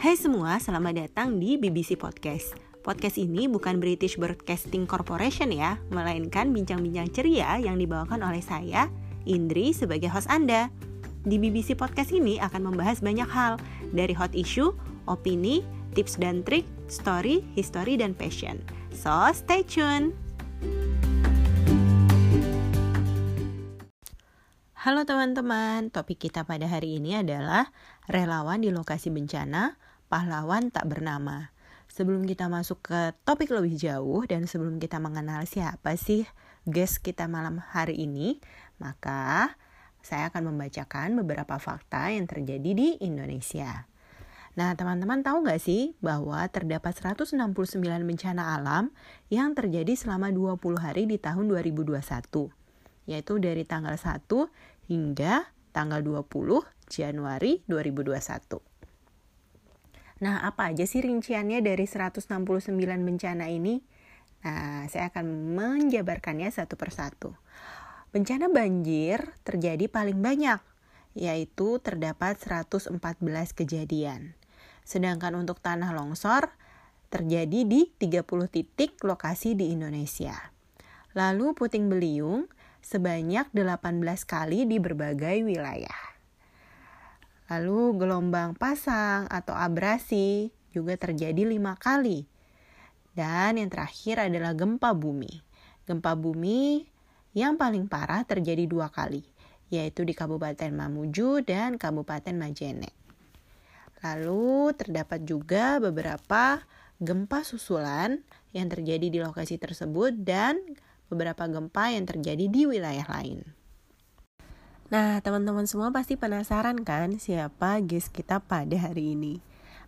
Hai semua, selamat datang di BBC Podcast. Podcast ini bukan British Broadcasting Corporation ya, melainkan bincang-bincang ceria yang dibawakan oleh saya, Indri, sebagai host Anda. Di BBC Podcast ini akan membahas banyak hal, dari hot issue, opini, tips dan trik, story, history, dan passion. So, stay tune! Halo teman-teman, topik kita pada hari ini adalah relawan di lokasi bencana, pahlawan tak bernama. Sebelum kita masuk ke topik lebih jauh dan sebelum kita mengenal siapa sih guest kita malam hari ini, maka saya akan membacakan beberapa fakta yang terjadi di Indonesia. Nah, teman-teman tahu nggak sih bahwa terdapat 169 bencana alam yang terjadi selama 20 hari di tahun 2021? yaitu dari tanggal 1 hingga tanggal 20 Januari 2021. Nah, apa aja sih rinciannya dari 169 bencana ini? Nah, saya akan menjabarkannya satu persatu. Bencana banjir terjadi paling banyak, yaitu terdapat 114 kejadian. Sedangkan untuk tanah longsor terjadi di 30 titik lokasi di Indonesia. Lalu puting beliung sebanyak 18 kali di berbagai wilayah. Lalu gelombang pasang atau abrasi juga terjadi lima kali. Dan yang terakhir adalah gempa bumi. Gempa bumi yang paling parah terjadi dua kali, yaitu di Kabupaten Mamuju dan Kabupaten Majene. Lalu terdapat juga beberapa gempa susulan yang terjadi di lokasi tersebut dan beberapa gempa yang terjadi di wilayah lain. Nah, teman-teman semua pasti penasaran kan siapa guest kita pada hari ini?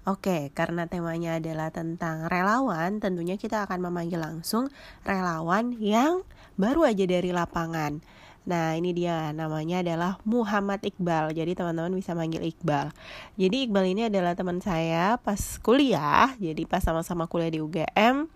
Oke, karena temanya adalah tentang relawan, tentunya kita akan memanggil langsung relawan yang baru aja dari lapangan. Nah, ini dia namanya adalah Muhammad Iqbal. Jadi teman-teman bisa manggil Iqbal. Jadi Iqbal ini adalah teman saya pas kuliah. Jadi pas sama-sama kuliah di UGM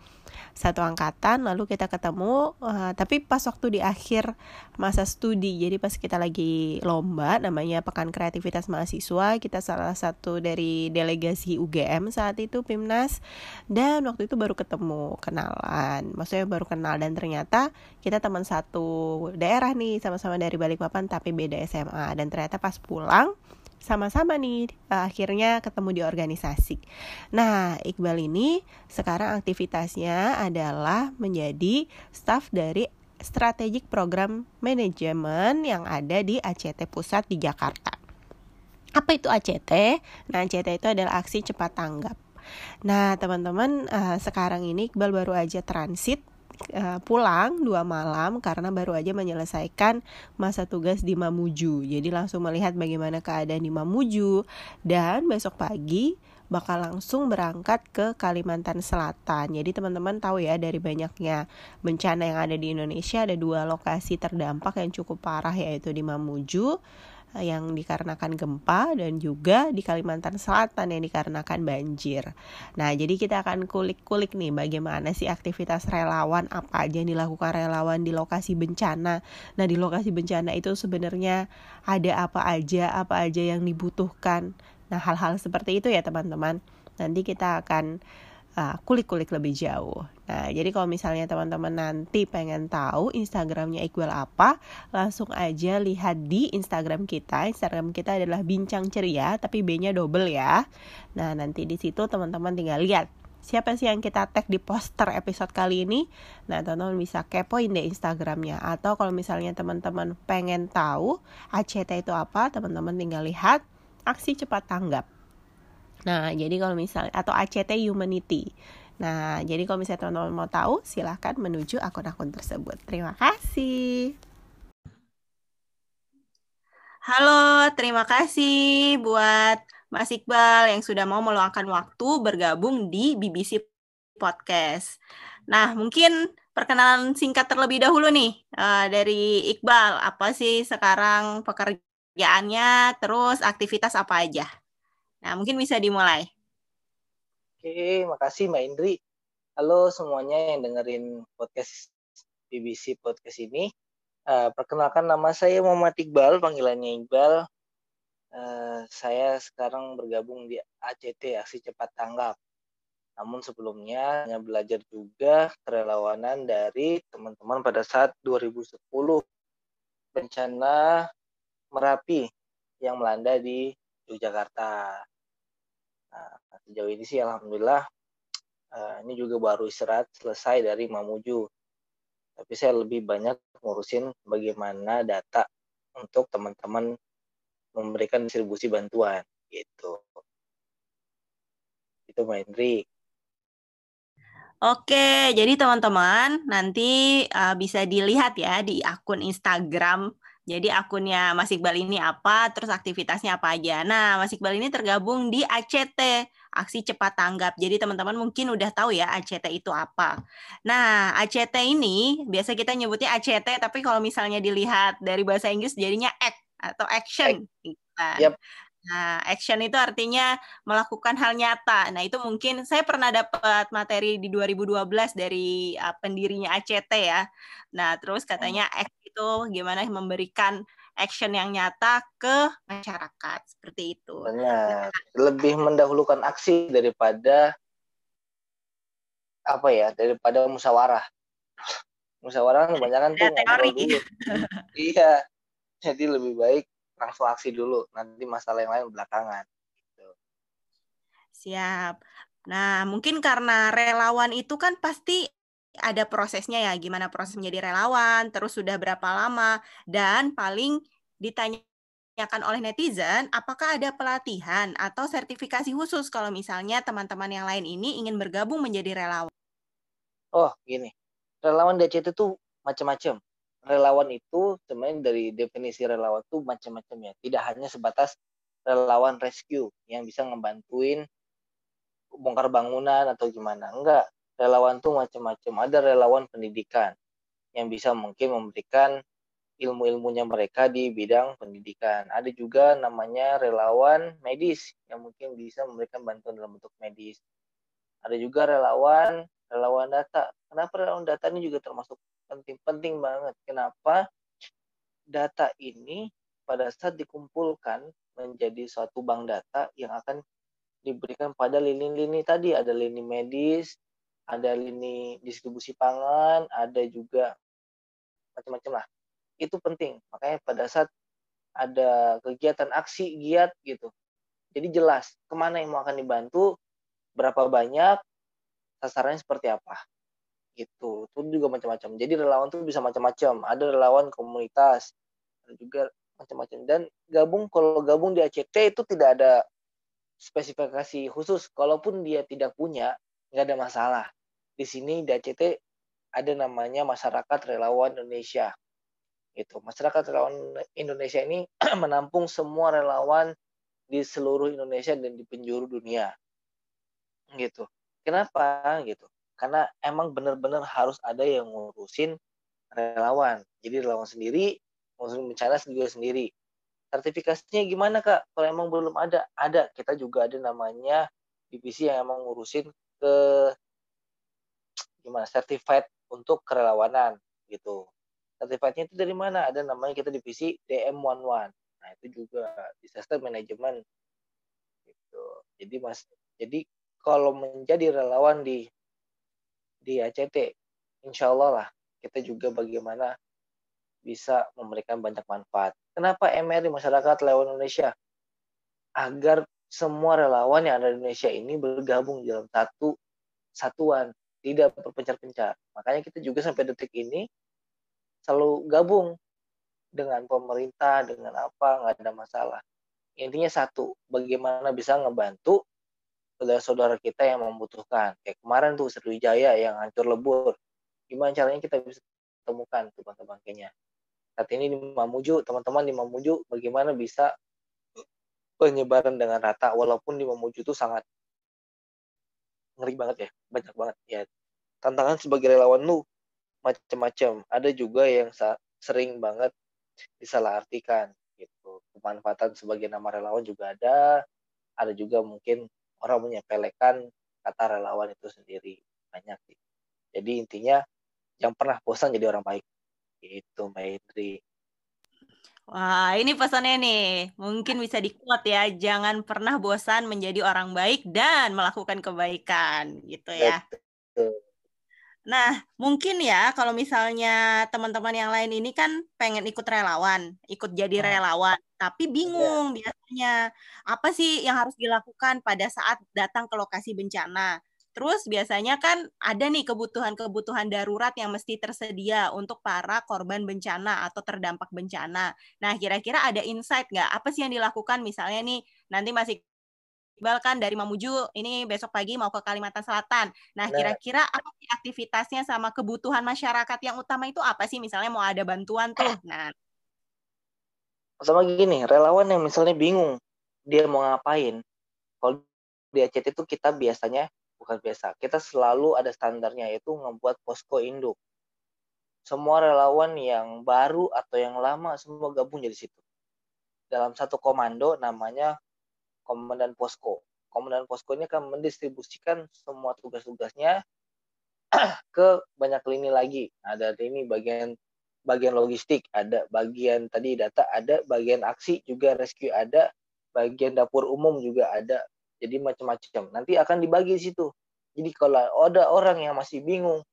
satu angkatan lalu kita ketemu uh, tapi pas waktu di akhir masa studi. Jadi pas kita lagi lomba namanya pekan kreativitas mahasiswa kita salah satu dari delegasi UGM saat itu Pimnas. Dan waktu itu baru ketemu kenalan. Maksudnya baru kenal dan ternyata kita teman satu daerah nih sama-sama dari Balikpapan tapi beda SMA dan ternyata pas pulang sama-sama nih uh, akhirnya ketemu di organisasi. Nah, Iqbal ini sekarang aktivitasnya adalah menjadi staff dari Strategic Program Management yang ada di ACT Pusat di Jakarta. Apa itu ACT? Nah, ACT itu adalah aksi cepat tanggap. Nah, teman-teman, uh, sekarang ini Iqbal baru aja transit uh, pulang dua malam karena baru aja menyelesaikan masa tugas di Mamuju. Jadi langsung melihat bagaimana keadaan di Mamuju dan besok pagi bakal langsung berangkat ke Kalimantan Selatan. Jadi teman-teman tahu ya dari banyaknya bencana yang ada di Indonesia ada dua lokasi terdampak yang cukup parah yaitu di Mamuju yang dikarenakan gempa dan juga di Kalimantan Selatan yang dikarenakan banjir. Nah, jadi kita akan kulik-kulik nih bagaimana sih aktivitas relawan apa aja yang dilakukan relawan di lokasi bencana. Nah, di lokasi bencana itu sebenarnya ada apa aja, apa aja yang dibutuhkan. Nah, hal-hal seperti itu ya teman-teman. Nanti kita akan uh, kulik-kulik lebih jauh. Nah, jadi kalau misalnya teman-teman nanti pengen tahu Instagramnya Iqbal apa, langsung aja lihat di Instagram kita. Instagram kita adalah bincang ceria, tapi B-nya double ya. Nah, nanti di situ teman-teman tinggal lihat siapa sih yang kita tag di poster episode kali ini. Nah, teman-teman bisa kepoin deh Instagramnya. Atau kalau misalnya teman-teman pengen tahu ACT itu apa, teman-teman tinggal lihat aksi cepat tanggap. Nah, jadi kalau misalnya atau ACT Humanity. Nah, jadi kalau misalnya teman-teman mau tahu, silahkan menuju akun-akun tersebut. Terima kasih. Halo, terima kasih buat Mas Iqbal yang sudah mau meluangkan waktu bergabung di BBC Podcast. Nah, mungkin perkenalan singkat terlebih dahulu nih uh, dari Iqbal. Apa sih sekarang pekerjaannya, terus aktivitas apa aja? Nah, mungkin bisa dimulai. Oke, makasih Mbak Indri. Halo semuanya yang dengerin podcast BBC Podcast ini. Uh, perkenalkan nama saya Muhammad Iqbal, panggilannya Iqbal. uh, saya sekarang bergabung di ACT Aksi Cepat Tanggap. Namun sebelumnya hanya belajar juga kerelawanan dari teman-teman pada saat 2010 bencana Merapi yang melanda di Yogyakarta. Nah, sejauh ini sih alhamdulillah uh, ini juga baru istirahat selesai dari Mamuju. Tapi saya lebih banyak ngurusin bagaimana data untuk teman-teman memberikan distribusi bantuan gitu. Itu Mbak Hendri. Oke, jadi teman-teman nanti uh, bisa dilihat ya di akun Instagram jadi akunnya Mas Iqbal ini apa, terus aktivitasnya apa aja. Nah, Mas Iqbal ini tergabung di ACT, Aksi Cepat Tanggap. Jadi teman-teman mungkin udah tahu ya ACT itu apa. Nah, ACT ini biasa kita nyebutnya ACT, tapi kalau misalnya dilihat dari bahasa Inggris jadinya act atau action. Yep. Nah, action itu artinya melakukan hal nyata. Nah, itu mungkin saya pernah dapat materi di 2012 dari uh, pendirinya ACT ya. Nah, terus katanya act itu gimana memberikan action yang nyata ke masyarakat seperti itu. Benar. Lebih mendahulukan aksi daripada apa ya? Daripada musyawarah. Musyawarah kebanyakan tuh teori. Dulu. iya. Jadi lebih baik langsung aksi dulu nanti masalah yang lain belakangan gitu. siap nah mungkin karena relawan itu kan pasti ada prosesnya ya gimana proses menjadi relawan terus sudah berapa lama dan paling ditanyakan oleh netizen apakah ada pelatihan atau sertifikasi khusus kalau misalnya teman-teman yang lain ini ingin bergabung menjadi relawan oh gini relawan DCT itu macam-macam relawan itu sebenarnya dari definisi relawan itu macam-macam ya. Tidak hanya sebatas relawan rescue yang bisa ngebantuin bongkar bangunan atau gimana. Enggak, relawan tuh macam-macam. Ada relawan pendidikan yang bisa mungkin memberikan ilmu-ilmunya mereka di bidang pendidikan. Ada juga namanya relawan medis yang mungkin bisa memberikan bantuan dalam bentuk medis. Ada juga relawan relawan data. Kenapa relawan data ini juga termasuk penting penting banget kenapa data ini pada saat dikumpulkan menjadi suatu bank data yang akan diberikan pada lini-lini tadi ada lini medis ada lini distribusi pangan ada juga macam-macam lah. Itu penting. Makanya pada saat ada kegiatan aksi giat gitu. Jadi jelas ke mana yang mau akan dibantu berapa banyak sasarannya seperti apa. Gitu. Itu juga macam-macam. Jadi relawan tuh bisa macam-macam. Ada relawan komunitas ada juga macam-macam. Dan gabung kalau gabung di ACT itu tidak ada spesifikasi khusus. Kalaupun dia tidak punya nggak ada masalah. Di sini di ACT ada namanya masyarakat relawan Indonesia. Itu masyarakat relawan Indonesia ini menampung semua relawan di seluruh Indonesia dan di penjuru dunia. Gitu. Kenapa? Gitu. Karena emang benar-benar harus ada yang ngurusin relawan. Jadi relawan sendiri ngurusin bencana juga sendiri. Sertifikasinya gimana kak? Kalau emang belum ada ada. Kita juga ada namanya divisi yang emang ngurusin ke gimana certified untuk kerelawanan gitu sertifikatnya itu dari mana ada namanya kita divisi DM11 nah itu juga disaster management gitu jadi mas jadi kalau menjadi relawan di di ACT. Insya Allah lah kita juga bagaimana bisa memberikan banyak manfaat. Kenapa MRI Masyarakat Relawan Indonesia? Agar semua relawan yang ada di Indonesia ini bergabung dalam satu satuan, tidak berpencar-pencar. Makanya kita juga sampai detik ini selalu gabung dengan pemerintah, dengan apa, nggak ada masalah. Intinya satu, bagaimana bisa ngebantu saudara-saudara kita yang membutuhkan. Kayak kemarin tuh Sriwijaya yang hancur lebur. Gimana caranya kita bisa temukan tuh bangke-bangkainya. Saat ini di Mamuju, teman-teman di Mamuju bagaimana bisa penyebaran dengan rata walaupun di Mamuju itu sangat ngeri banget ya, banyak banget ya. Tantangan sebagai relawan lu macam-macam. Ada juga yang sering banget disalahartikan gitu. Pemanfaatan sebagai nama relawan juga ada. Ada juga mungkin orang menyepelekan kata relawan itu sendiri banyak sih. Jadi intinya yang pernah bosan jadi orang baik. Itu Mbak. Wah, ini pesannya nih. Mungkin bisa dikuat ya. Jangan pernah bosan menjadi orang baik dan melakukan kebaikan, gitu ya. Betul. Nah, mungkin ya kalau misalnya teman-teman yang lain ini kan pengen ikut relawan, ikut jadi hmm. relawan, tapi bingung ya. biasanya apa sih yang harus dilakukan pada saat datang ke lokasi bencana. Terus biasanya kan ada nih kebutuhan-kebutuhan darurat yang mesti tersedia untuk para korban bencana atau terdampak bencana. Nah, kira-kira ada insight nggak? Apa sih yang dilakukan? Misalnya nih, nanti masih Iqbal kan dari Mamuju, ini besok pagi mau ke Kalimantan Selatan. Nah, kira-kira apa sih aktivitasnya sama kebutuhan masyarakat yang utama itu apa sih? Misalnya mau ada bantuan tuh. Nah, sama gini, relawan yang misalnya bingung dia mau ngapain. Kalau di ACT itu kita biasanya bukan biasa. Kita selalu ada standarnya yaitu membuat posko induk. Semua relawan yang baru atau yang lama semua gabung jadi situ. Dalam satu komando namanya komandan posko. Komandan posko ini akan mendistribusikan semua tugas-tugasnya ke banyak lini lagi. Ada ini bagian bagian logistik, ada bagian tadi data, ada bagian aksi juga rescue ada, bagian dapur umum juga ada, jadi macam-macam. Nanti akan dibagi di situ. Jadi kalau ada orang yang masih bingung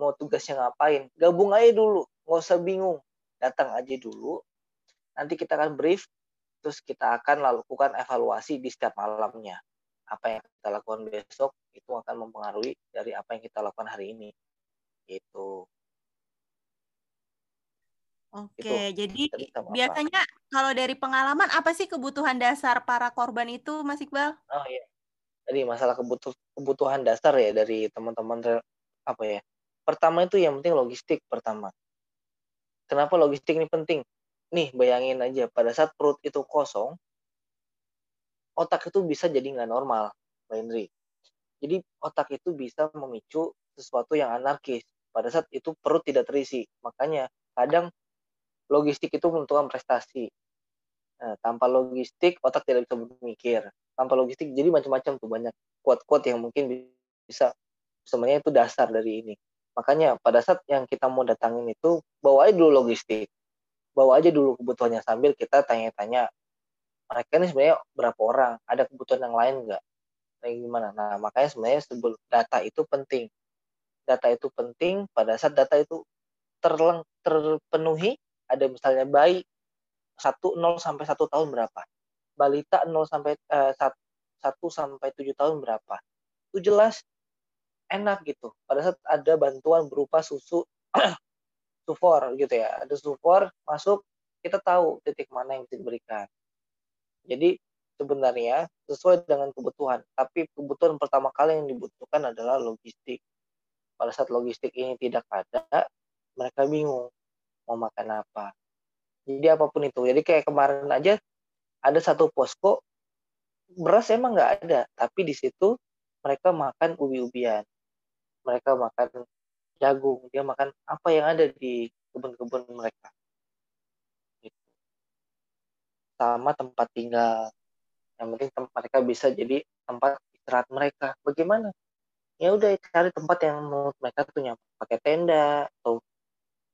mau tugasnya ngapain, gabung aja dulu, nggak usah bingung, datang aja dulu. Nanti kita akan brief, terus kita akan lakukan evaluasi di setiap malamnya. Apa yang kita lakukan besok itu akan mempengaruhi dari apa yang kita lakukan hari ini. Itu. Oke, itu, jadi biasanya apa. kalau dari pengalaman apa sih kebutuhan dasar para korban itu, Mas Iqbal? Oh iya, jadi masalah kebutuh, kebutuhan dasar ya dari teman-teman apa ya? Pertama itu yang penting logistik pertama. Kenapa logistik ini penting? Nih bayangin aja pada saat perut itu kosong, otak itu bisa jadi nggak normal, Mbak Indri. Jadi otak itu bisa memicu sesuatu yang anarkis pada saat itu perut tidak terisi. Makanya kadang logistik itu menentukan prestasi. Nah, tanpa logistik otak tidak bisa berpikir. Tanpa logistik jadi macam-macam tuh banyak quote-quote yang mungkin bisa sebenarnya itu dasar dari ini. Makanya pada saat yang kita mau datangin itu bawa aja dulu logistik. Bawa aja dulu kebutuhannya sambil kita tanya-tanya mereka ini sebenarnya berapa orang, ada kebutuhan yang lain enggak? Nah, gimana? Nah, makanya sebenarnya sebelum data itu penting. Data itu penting pada saat data itu terleng, terpenuhi ada misalnya bayi 1 0 sampai 1 tahun berapa? Balita 0 sampai eh, 1 sampai 7 tahun berapa? Itu jelas enak gitu. Pada saat ada bantuan berupa susu sufor gitu ya. Ada sufor masuk, kita tahu titik mana yang diberikan. Jadi sebenarnya sesuai dengan kebutuhan. Tapi kebutuhan pertama kali yang dibutuhkan adalah logistik. Pada saat logistik ini tidak ada, mereka bingung mau makan apa. Jadi apa pun itu. Jadi kayak kemarin aja ada satu posko beras emang nggak ada, tapi di situ mereka makan ubi-ubian, mereka makan jagung, dia makan apa yang ada di kebun-kebun mereka. Gitu. Sama tempat tinggal. Yang penting tempat mereka bisa jadi tempat istirahat mereka. Bagaimana? Ya udah cari tempat yang menurut mereka tuh pakai tenda atau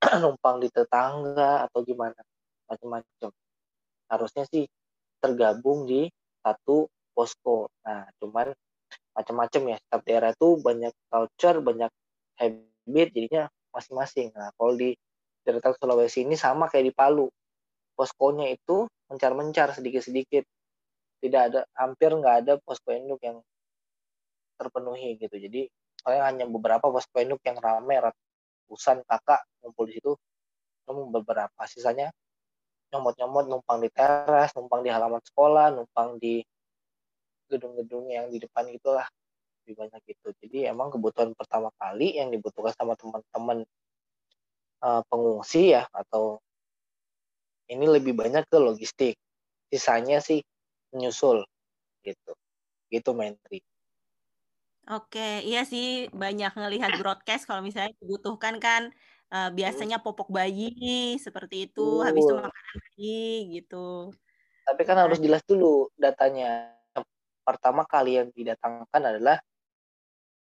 numpang di tetangga atau gimana macam-macam harusnya sih tergabung di satu posko. Nah cuman macam-macam ya setiap daerah itu banyak culture banyak habit jadinya masing-masing. Nah kalau di daerah Sulawesi ini sama kayak di Palu. Poskonya itu mencar-mencar sedikit-sedikit. Tidak ada hampir nggak ada posko induk yang terpenuhi gitu. Jadi soalnya hanya beberapa posko induk yang ramai ratusan kakak ngumpul di situ namun beberapa sisanya nyomot-nyomot numpang di teras numpang di halaman sekolah numpang di gedung-gedung yang di depan itulah lebih banyak gitu. Jadi emang kebutuhan pertama kali yang dibutuhkan sama teman-teman uh, pengungsi ya atau ini lebih banyak ke logistik. Sisanya sih menyusul gitu. Gitu menteri Oke, iya sih banyak ngelihat broadcast kalau misalnya dibutuhkan kan uh, biasanya popok bayi seperti itu, habis itu makanan bayi gitu. Tapi kan harus jelas dulu datanya. Pertama kali yang didatangkan adalah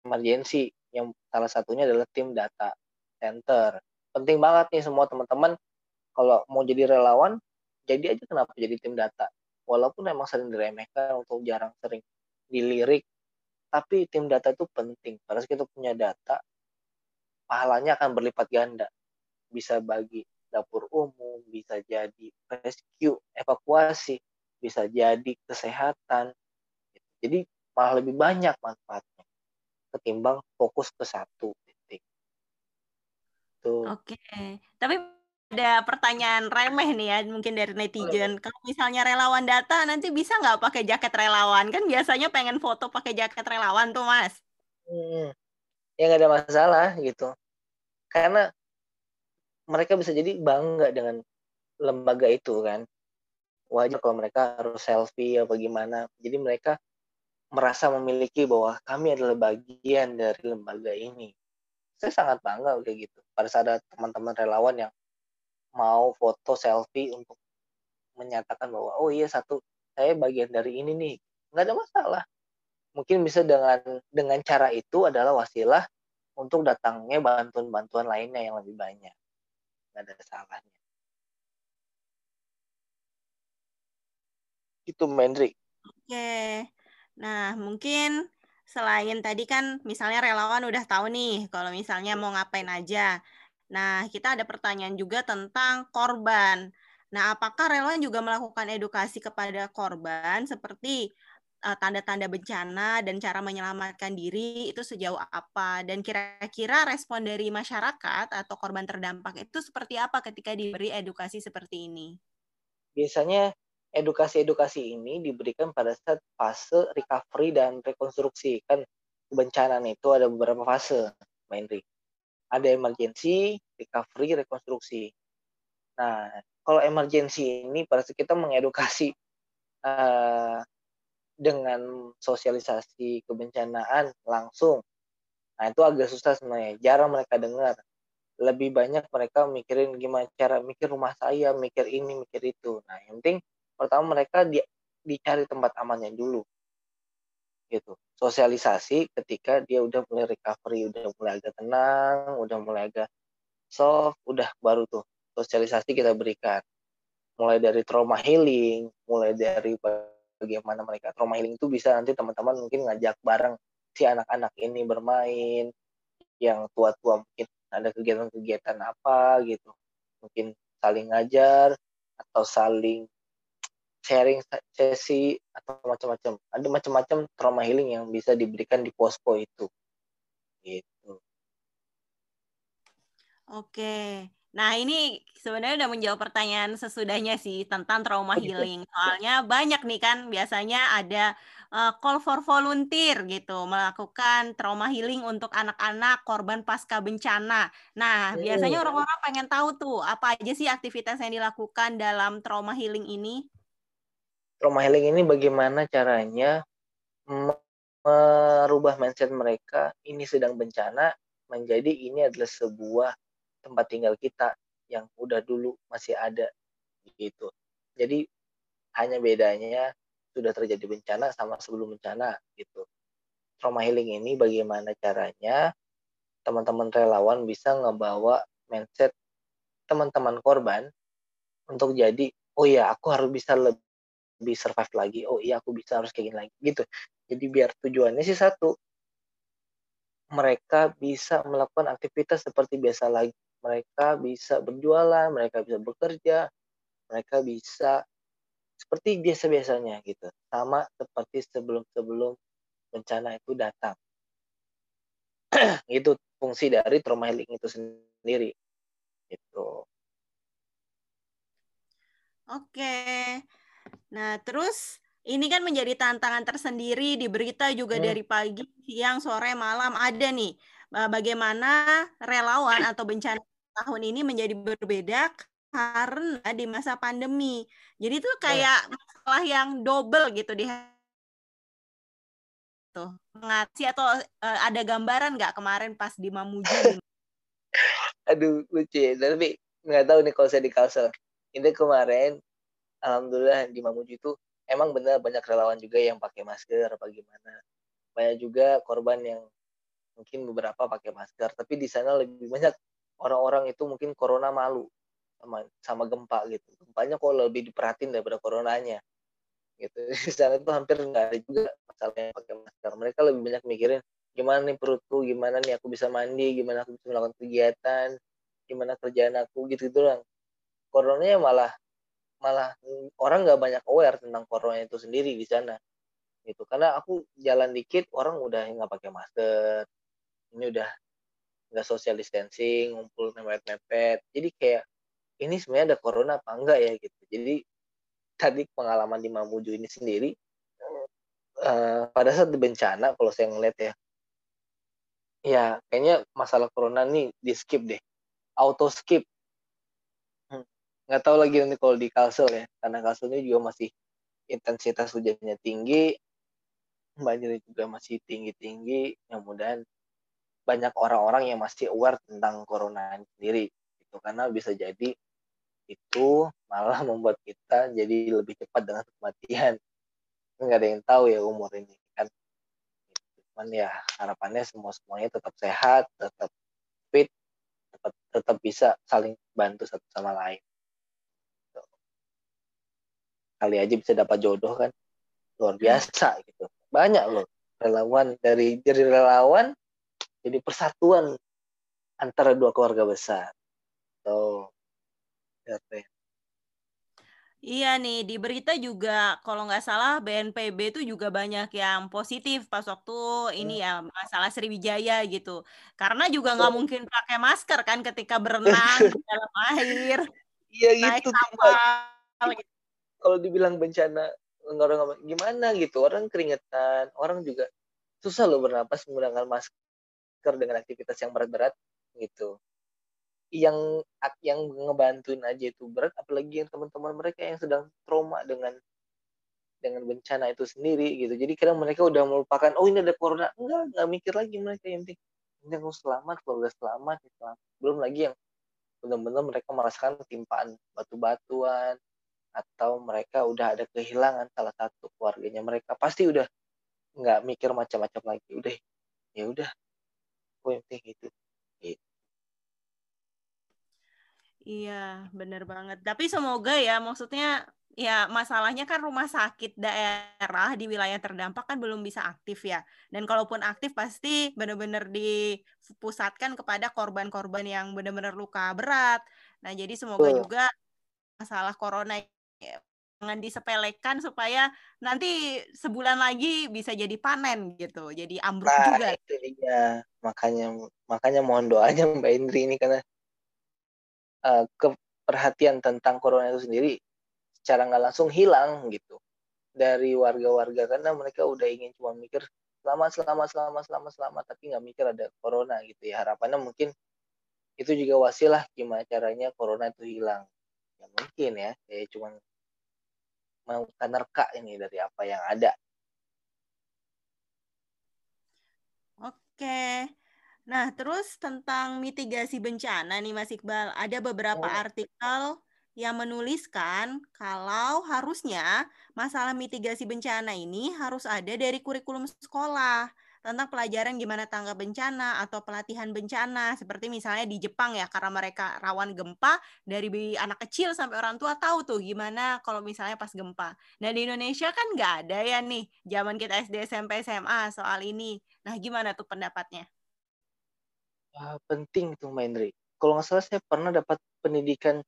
emergency, yang salah satunya adalah tim data center. Penting banget nih semua teman-teman kalau mau jadi relawan, jadi aja kenapa jadi tim data walaupun emang sering diremehkan atau jarang sering dilirik tapi tim data itu penting. Karena kita punya data pahalanya akan berlipat ganda. Bisa bagi dapur umum bisa jadi rescue evakuasi bisa jadi kesehatan. Jadi malah lebih banyak manfaatnya ketimbang fokus ke satu titik. Oke, tapi ada pertanyaan remeh nih ya mungkin dari netizen. Kalau misalnya relawan data nanti bisa nggak pakai jaket relawan? Kan biasanya pengen foto pakai jaket relawan tuh mas. Hmm, ya nggak ada masalah gitu. Karena mereka bisa jadi bangga dengan lembaga itu kan. Wajar kalau mereka harus selfie apa gimana. Jadi mereka merasa memiliki bahwa kami adalah bagian dari lembaga ini. Saya sangat bangga kayak gitu. Pada saat ada teman-teman relawan yang mau foto selfie untuk menyatakan bahwa oh iya satu saya bagian dari ini nih. Nggak ada masalah. Mungkin bisa dengan dengan cara itu adalah wasilah untuk datangnya bantuan-bantuan lainnya yang lebih banyak. Nggak ada salahnya. Itu Mendri oke. Nah mungkin selain tadi kan misalnya relawan udah tahu nih kalau misalnya mau ngapain aja Nah, kita ada pertanyaan juga tentang korban. Nah, apakah relawan juga melakukan edukasi kepada korban seperti uh, tanda-tanda bencana dan cara menyelamatkan diri itu sejauh apa? Dan kira-kira respon dari masyarakat atau korban terdampak itu seperti apa ketika diberi edukasi seperti ini? Biasanya edukasi-edukasi ini diberikan pada saat fase recovery dan rekonstruksi. Kan kebencanaan itu ada beberapa fase, Mbak ada emergency, recovery, rekonstruksi. Nah, kalau emergency ini pada saat kita mengedukasi uh, dengan sosialisasi kebencanaan langsung, nah itu agak susah sebenarnya. Jarang mereka dengar. Lebih banyak mereka mikirin gimana cara mikir rumah saya, mikir ini, mikir itu. Nah, yang penting pertama mereka di, dicari tempat amannya dulu gitu. Sosialisasi ketika dia udah mulai recovery udah mulai agak tenang udah mulai agak soft udah baru tuh sosialisasi kita berikan. Mulai dari trauma healing mulai dari bagaimana mereka trauma healing itu bisa nanti teman-teman mungkin ngajak bareng si anak-anak ini bermain yang tua-tua mungkin ada kegiatan-kegiatan apa gitu. Mungkin saling ngajar atau saling sharing sesi atau macam-macam. Ada macam-macam trauma healing yang bisa diberikan di posko itu. Gitu. Oke. Nah, ini sebenarnya udah menjawab pertanyaan sesudahnya sih tentang trauma healing. Soalnya banyak nih kan biasanya ada uh, call for volunteer gitu, melakukan trauma healing untuk anak-anak korban pasca bencana. Nah, biasanya orang-orang pengen tahu tuh apa aja sih aktivitas yang dilakukan dalam trauma healing ini? Trauma healing ini bagaimana caranya merubah mindset mereka ini sedang bencana menjadi ini adalah sebuah tempat tinggal kita yang udah dulu masih ada gitu. Jadi hanya bedanya sudah terjadi bencana sama sebelum bencana gitu. Trauma healing ini bagaimana caranya teman-teman relawan bisa ngebawa mindset teman-teman korban untuk jadi oh ya aku harus bisa lebih lebih survive lagi. Oh iya aku bisa harus kayak gini lagi gitu. Jadi biar tujuannya sih satu mereka bisa melakukan aktivitas seperti biasa lagi. Mereka bisa berjualan mereka bisa bekerja mereka bisa seperti biasa-biasanya gitu. Sama seperti sebelum-sebelum bencana itu datang. Itu fungsi dari trauma healing itu sendiri itu oke Nah, terus ini kan menjadi tantangan tersendiri di berita juga hmm. dari pagi, siang, sore, malam ada nih. Bagaimana relawan atau bencana tahun ini menjadi berbeda karena di masa pandemi. Jadi itu kayak masalah yang double gitu di tuh ngasih atau uh, ada gambaran nggak kemarin pas di Mamuju? Aduh lucu ya, tapi nggak tahu nih kalau saya di Kalsel. Ini kemarin alhamdulillah di Mamuju itu emang benar banyak relawan juga yang pakai masker apa gimana. Banyak juga korban yang mungkin beberapa pakai masker tapi di sana lebih banyak orang-orang itu mungkin corona malu sama sama gempa gitu. Gempanya kok lebih diperhatiin daripada coronanya gitu. Di sana tuh hampir nggak ada juga masalahnya pakai masker. Mereka lebih banyak mikirin gimana nih perutku? Gimana nih aku bisa mandi? Gimana aku bisa melakukan kegiatan? Gimana kerjaan aku? Gitu gitu lah coronanya malah malah orang nggak banyak aware tentang corona itu sendiri di sana. Gitu. Karena aku jalan dikit orang udah nggak pakai masker. Ini udah nggak social distancing ngumpul mepet-mepet. Jadi kayak ini sebenarnya ada corona apa enggak ya gitu. Jadi tadi pengalaman di Mamuju ini sendiri uh, pada saat bencana kalau saya ngeliat ya ya kayaknya masalah corona nih di skip deh. Auto skip nggak tahu lagi nanti kalau di Kalsel ya karena Kalsel ini juga masih intensitas hujannya tinggi banjir juga masih tinggi tinggi yang mudahan banyak orang-orang yang masih aware tentang corona sendiri itu karena bisa jadi itu malah membuat kita jadi lebih cepat dengan kematian. Nggak ada yang tahu ya umur ini kan. Cuman ya harapannya semua semuanya tetap sehat tetap fit tetap tetap bisa saling bantu satu sama lain kali aja bisa dapat jodoh kan luar biasa gitu banyak loh relawan dari dari relawan jadi persatuan antara dua keluarga besar. Tuh. Iya nih, di berita juga kalau nggak salah BNPB itu juga banyak yang positif pas waktu ini ya masalah Sriwijaya gitu. Karena juga nggak mungkin pakai masker kan ketika berenang di dalam air. Iya gitu. Kapal, gitu. Kalau dibilang bencana orang gimana? gitu, orang keringetan, orang juga susah loh bernapas menggunakan masker dengan aktivitas yang berat-berat gitu. Yang yang ngebantuin aja itu berat apalagi yang teman-teman mereka yang sedang trauma dengan dengan bencana itu sendiri gitu. Jadi kadang mereka udah melupakan oh ini ada corona. Enggak enggak mikir lagi mereka yang penting ini selamat keluarga selamat selamat belum lagi yang benar-benar mereka merasakan ketimpaan batu-batuan atau mereka udah ada kehilangan salah satu keluarganya mereka pasti udah nggak mikir macam-macam lagi udah ya udah yang penting itu gitu. Iya, bener banget. Tapi semoga ya, maksudnya ya masalahnya kan rumah sakit daerah di wilayah terdampak kan belum bisa aktif ya. Dan kalaupun aktif pasti benar-benar dipusatkan kepada korban-korban yang benar-benar luka berat. Nah, jadi semoga juga masalah corona jangan disepelekan supaya nanti sebulan lagi bisa jadi panen gitu jadi ambruk nah, juga. itu dia. Makanya makanya mohon doanya Mbak Indri ini karena uh, keperhatian tentang corona itu sendiri secara nggak langsung hilang gitu dari warga-warga karena mereka udah ingin cuma mikir selamat selamat selamat selamat selamat tapi nggak mikir ada corona gitu ya. Harapannya mungkin itu juga wasilah gimana caranya corona itu hilang. Ya mungkin ya kayak cuma menerka ini dari apa yang ada. Oke. Nah, terus tentang mitigasi bencana nih Mas Iqbal, ada beberapa oh. artikel yang menuliskan kalau harusnya masalah mitigasi bencana ini harus ada dari kurikulum sekolah tentang pelajaran gimana tangga bencana atau pelatihan bencana seperti misalnya di Jepang ya karena mereka rawan gempa dari anak kecil sampai orang tua tahu tuh gimana kalau misalnya pas gempa. Nah di Indonesia kan nggak ada ya nih zaman kita SD SMP SMA soal ini. Nah gimana tuh pendapatnya? Uh, penting tuh Maindri. Kalau nggak salah saya pernah dapat pendidikan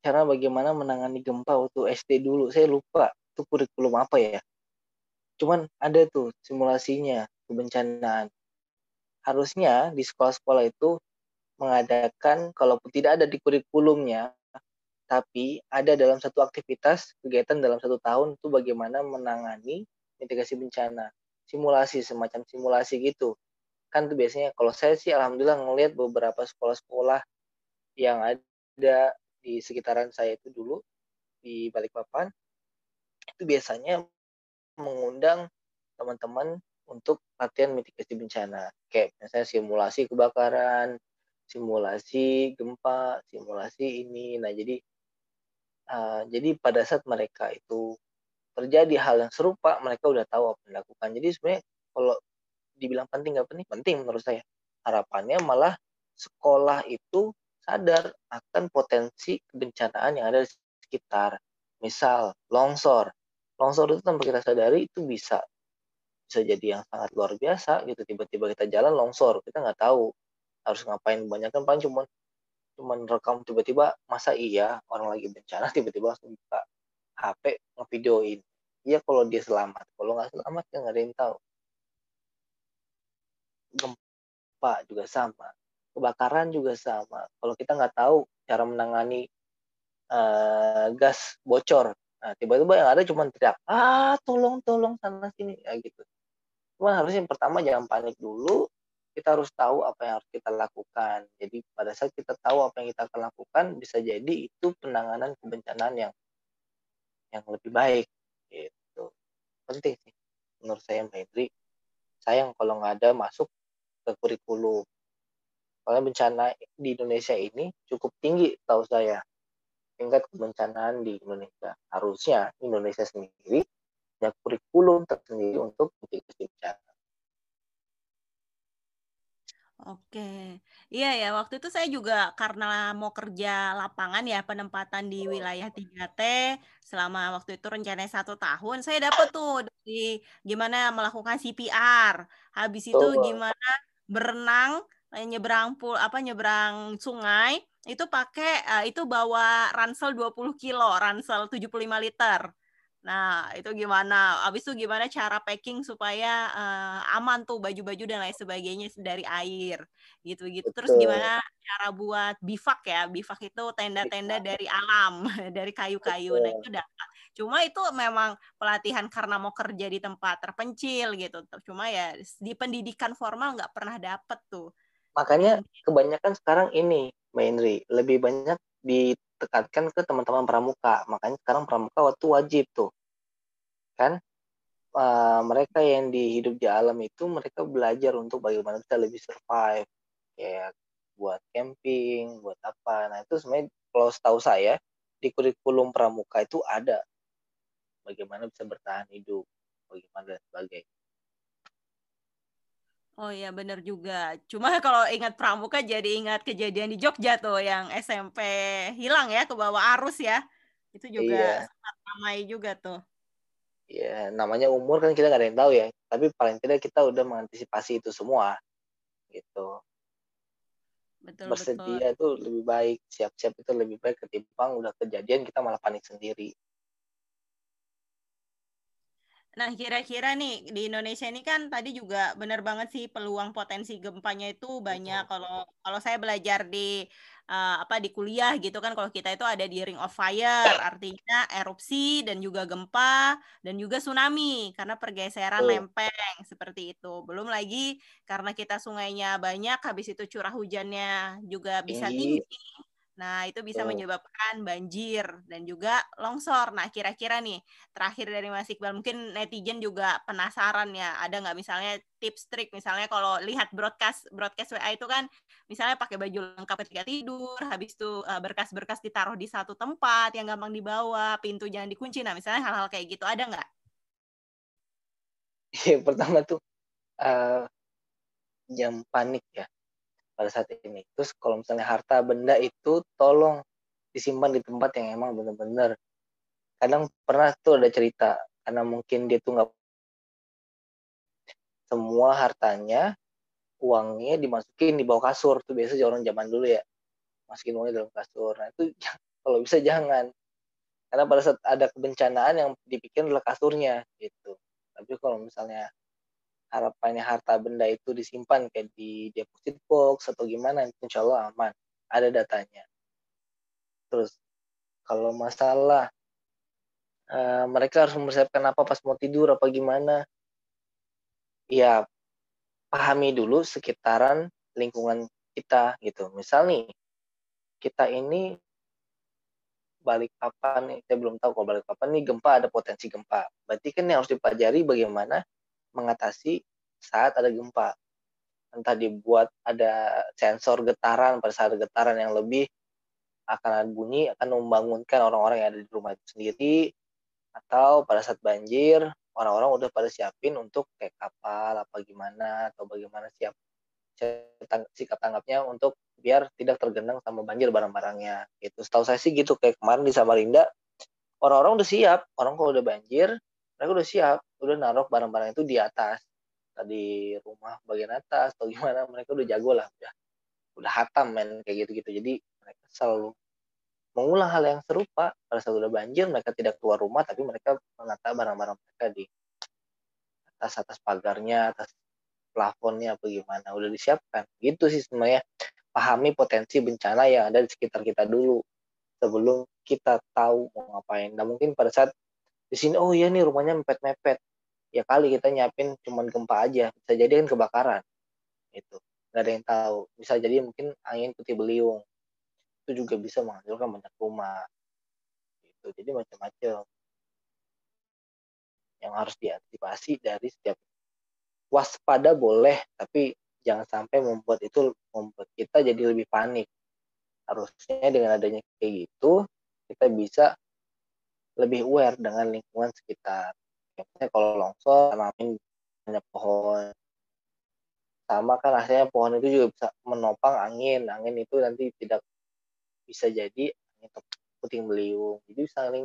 cara bagaimana menangani gempa waktu SD dulu. Saya lupa itu kurikulum apa ya. Cuman ada tuh simulasinya kebencanaan. Harusnya di sekolah-sekolah itu mengadakan, kalaupun tidak ada di kurikulumnya, tapi ada dalam satu aktivitas kegiatan dalam satu tahun itu bagaimana menangani mitigasi bencana simulasi semacam simulasi gitu kan tuh biasanya kalau saya sih alhamdulillah ngelihat beberapa sekolah-sekolah yang ada di sekitaran saya itu dulu di Balikpapan itu biasanya mengundang teman-teman untuk latihan mitigasi bencana. Kayak misalnya simulasi kebakaran simulasi gempa simulasi ini. Nah jadi uh, jadi pada saat mereka itu terjadi hal yang serupa mereka udah tahu apa yang dilakukan. Jadi sebenarnya kalau dibilang penting nggak penting? Penting menurut saya. Harapannya malah sekolah itu sadar akan potensi kebencanaan yang ada di sekitar. Misal longsor. Longsor itu tanpa kita sadari itu bisa bisa jadi yang sangat luar biasa gitu. Tiba-tiba kita jalan longsor kita nggak tahu harus ngapain banyak kan. Paling cuma cuman rekam tiba-tiba masa iya orang lagi bencana? Tiba-tiba langsung buka HP ngevideoin. Iya kalau dia selamat. Kalau nggak selamat ya nggak ada yang tahu. Gempa juga sama. Kebakaran juga sama. Kalau kita nggak tahu cara menangani uh, gas bocor. Nah tiba-tiba yang ada cuma teriak ah tolong tolong sana sini. Ya gitu Cuma harusnya yang pertama jangan panik dulu. Kita harus tahu apa yang harus kita lakukan. Jadi pada saat kita tahu apa yang kita akan lakukan, bisa jadi itu penanganan kebencanaan yang yang lebih baik. Gitu. Penting sih menurut saya Mbak Hendri. Sayang kalau nggak ada masuk ke kurikulum. Soalnya bencana di Indonesia ini cukup tinggi tahu saya tingkat kebencanaan di Indonesia. Harusnya Indonesia sendiri punya kurikulum tersendiri untuk mitigasi bencana. Oke, iya ya. Waktu itu saya juga karena mau kerja lapangan ya penempatan di wilayah 3T selama waktu itu rencananya satu tahun. Saya dapat tuh dari gimana melakukan CPR. Habis itu oh. gimana berenang eh, nyebrang pul apa nyebrang sungai itu pakai uh, itu bawa ransel 20 kilo, ransel 75 liter. Nah, itu gimana? Abis itu gimana cara packing supaya uh, aman tuh baju-baju dan lain sebagainya dari air, gitu-gitu. Terus gimana cara buat bivak ya? Bivak itu tenda-tenda dari alam, dari kayu-kayu. Nah, itu dapat. Cuma itu memang pelatihan karena mau kerja di tempat terpencil gitu. Cuma ya di pendidikan formal nggak pernah dapet tuh. Makanya kebanyakan sekarang ini, Mbak Indri, lebih banyak ditekankan ke teman-teman pramuka. Makanya sekarang pramuka waktu wajib tuh. Kan? Uh, mereka yang di hidup di alam itu mereka belajar untuk bagaimana bisa lebih survive. Kayak buat camping buat apa. Nah itu sebenarnya kalau setahu saya di kurikulum pramuka itu ada. Bagaimana bisa bertahan hidup bagaimana dan sebagainya Oh iya benar juga. Cuma kalau ingat pramuka jadi ingat kejadian di Jogja tuh yang SMP hilang ya ke bawah arus ya. Itu juga iya. ramai juga tuh ya namanya umur kan kita nggak ada yang tahu ya tapi paling tidak kita udah mengantisipasi itu semua gitu betul, bersedia betul. tuh lebih baik siap-siap itu lebih baik ketimbang udah kejadian kita malah panik sendiri Nah, kira-kira nih di Indonesia ini kan tadi juga benar banget sih peluang potensi gempanya itu banyak. Kalau kalau saya belajar di uh, apa di kuliah gitu kan kalau kita itu ada di ring of fire, artinya erupsi dan juga gempa dan juga tsunami karena pergeseran oh. lempeng seperti itu. Belum lagi karena kita sungainya banyak, habis itu curah hujannya juga bisa tinggi Nah, itu bisa oh. menyebabkan banjir dan juga longsor. Nah, kira-kira nih, terakhir dari Mas Iqbal, mungkin netizen juga penasaran ya, ada nggak misalnya tips trik, misalnya kalau lihat broadcast broadcast WA itu kan, misalnya pakai baju lengkap ketika tidur, habis itu eh, berkas-berkas ditaruh di satu tempat yang gampang dibawa, pintu jangan dikunci. Nah, misalnya hal-hal kayak gitu, ada nggak? Yang pertama tuh, uh, jam panik ya pada saat ini. Terus kalau misalnya harta benda itu tolong disimpan di tempat yang emang benar-benar. Kadang pernah tuh ada cerita karena mungkin dia tuh nggak semua hartanya uangnya dimasukin di bawah kasur tuh biasa orang zaman dulu ya masukin uangnya dalam kasur nah itu kalau bisa jangan karena pada saat ada kebencanaan yang dipikir adalah kasurnya gitu tapi kalau misalnya harapannya harta benda itu disimpan kayak di deposit box atau gimana insya Allah aman. Ada datanya. Terus kalau masalah uh, mereka harus mempersiapkan apa pas mau tidur apa gimana? Ya pahami dulu sekitaran lingkungan kita gitu. Misal nih kita ini balik papan nih? Saya belum tahu kalau balik papan nih gempa ada potensi gempa. Berarti kan yang harus dipelajari bagaimana mengatasi saat ada gempa. Entah dibuat ada sensor getaran pada saat getaran yang lebih akan ada bunyi akan membangunkan orang-orang yang ada di rumah itu sendiri atau pada saat banjir orang-orang udah pada siapin untuk kayak kapal apa gimana atau bagaimana siap sikap tanggapnya untuk biar tidak tergenang sama banjir barang-barangnya gitu setahu saya sih gitu kayak kemarin di Samarinda orang-orang udah siap orang kalau udah banjir mereka udah siap udah naruh barang-barang itu di atas. Tadi rumah bagian atas atau gimana mereka udah jago lah udah udah hatam men kayak gitu-gitu. Jadi mereka selalu mengulang hal yang serupa. Pada saat udah banjir mereka tidak keluar rumah tapi mereka menata barang-barang mereka di atas atas pagarnya atas plafonnya apa gimana. Udah disiapkan. Gitu sih sebenarnya. Pahami potensi bencana yang ada di sekitar kita dulu sebelum kita tahu mau ngapain. Nah mungkin pada saat di sini oh iya nih rumahnya mepet-mepet. Ya kali kita nyiapin cuman gempa aja. Bisa jadi kan kebakaran. Itu nggak ada yang tahu. Bisa jadi mungkin angin putih beliung. Itu juga bisa menghancurkan banyak rumah. Gitu. Jadi macam-macam. Yang harus diantisipasi dari setiap waspada boleh tapi jangan sampai membuat itu membuat kita jadi lebih panik. Harusnya dengan adanya kayak gitu kita bisa lebih aware dengan lingkungan sekitar. Misalnya kalau longsor tanamin banyak pohon. Sama kan hasilnya pohon itu juga bisa menopang angin. Angin itu nanti tidak bisa jadi puting beliung. Jadi saling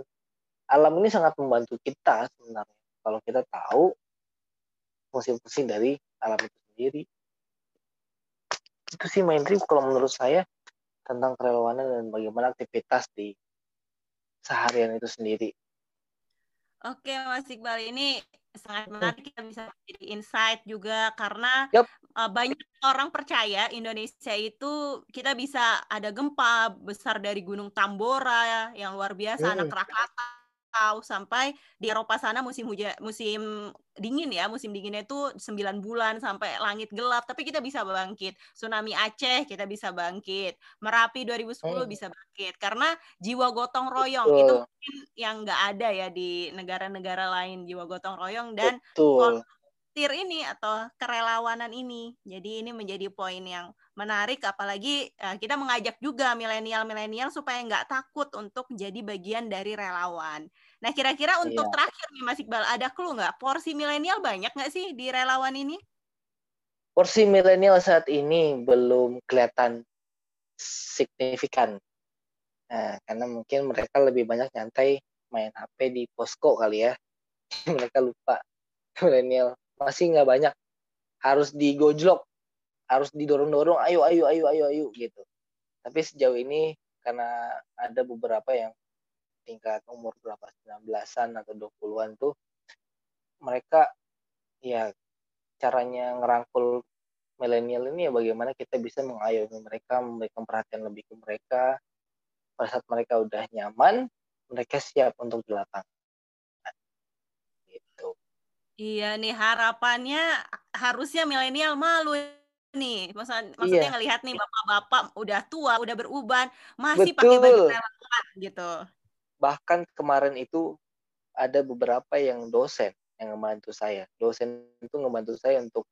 alam ini sangat membantu kita sebenarnya. Kalau kita tahu fungsi-fungsi dari alam itu sendiri. Itu sih main trip kalau menurut saya tentang kerelawanan dan bagaimana aktivitas di seharian itu sendiri. Oke Mas Iqbal ini sangat menarik kita bisa jadi insight juga karena yep. uh, banyak orang percaya Indonesia itu kita bisa ada gempa besar dari Gunung Tambora yang luar biasa hmm. anak Krakatau sampai di Eropa sana musim hujan musim dingin ya musim dinginnya itu 9 bulan sampai langit gelap. Tapi kita bisa bangkit. Tsunami Aceh kita bisa bangkit. Merapi 2010 hmm. bisa bangkit. Karena jiwa gotong royong Betul. itu mungkin yang nggak ada ya di negara-negara lain jiwa gotong royong dan volunteer ini atau kerelawanan ini. Jadi ini menjadi poin yang menarik apalagi uh, kita mengajak juga milenial-milenial supaya nggak takut untuk jadi bagian dari relawan Nah, kira-kira untuk iya. terakhir nih Mas Iqbal, ada clue nggak? Porsi milenial banyak nggak sih di relawan ini? Porsi milenial saat ini belum kelihatan signifikan. Nah, karena mungkin mereka lebih banyak nyantai main HP di posko kali ya. mereka lupa milenial masih nggak banyak. Harus digojlok, harus didorong-dorong, ayo, ayo, ayo, ayo, ayo gitu. Tapi sejauh ini karena ada beberapa yang tingkat umur berapa 19-an atau 20-an tuh mereka ya caranya ngerangkul milenial ini ya bagaimana kita bisa mengayomi mereka memberikan perhatian lebih ke mereka. Pada saat mereka udah nyaman mereka siap untuk di gitu. Iya nih harapannya harusnya milenial malu nih maksud, maksudnya iya. ngelihat nih bapak-bapak udah tua udah beruban masih pakai baju relawan gitu. Bahkan kemarin itu ada beberapa yang dosen yang membantu saya. Dosen itu membantu saya untuk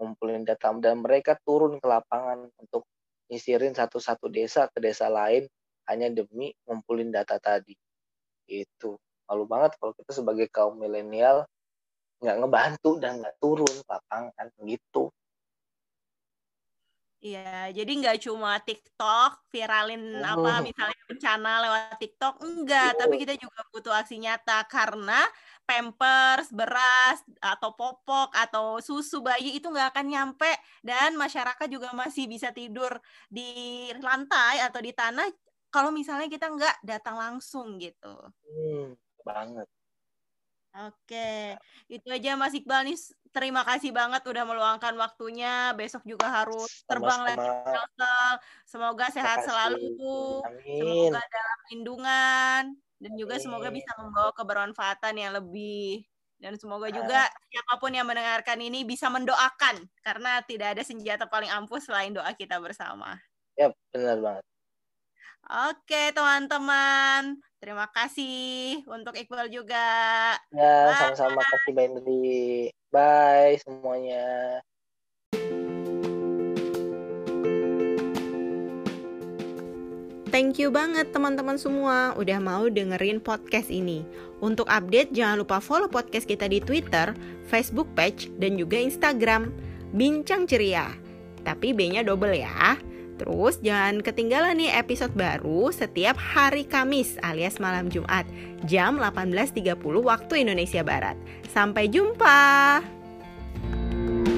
ngumpulin data dan mereka turun ke lapangan untuk nyisirin satu-satu desa ke desa lain hanya demi ngumpulin data tadi. Itu malu banget kalau kita sebagai kaum milenial nggak ngebantu dan nggak turun ke lapangan gitu Iya, jadi nggak cuma TikTok viralin oh. apa misalnya bencana lewat TikTok, enggak, oh. tapi kita juga butuh aksi nyata karena pampers, beras atau popok atau susu bayi itu nggak akan nyampe dan masyarakat juga masih bisa tidur di lantai atau di tanah kalau misalnya kita nggak datang langsung gitu. Hmm, banget. Oke, itu aja Mas Iqbal nih. Terima kasih banget udah meluangkan waktunya. Besok juga harus terbang lagi Semoga sehat selalu. Amin. Semoga dalam lindungan dan juga Amin. semoga bisa membawa kebermanfaatan yang lebih. Dan semoga juga siapa pun yang mendengarkan ini bisa mendoakan karena tidak ada senjata paling ampuh selain doa kita bersama. Ya, benar banget. Oke, teman-teman. Terima kasih untuk Iqbal juga. Ya, sama-sama kasih Bendri. Bye semuanya. Thank you banget teman-teman semua udah mau dengerin podcast ini. Untuk update jangan lupa follow podcast kita di Twitter, Facebook page, dan juga Instagram. Bincang ceria. tapi B-nya double ya. Terus jangan ketinggalan nih episode baru setiap hari Kamis alias malam Jumat jam 18.30 waktu Indonesia Barat. Sampai jumpa. thank you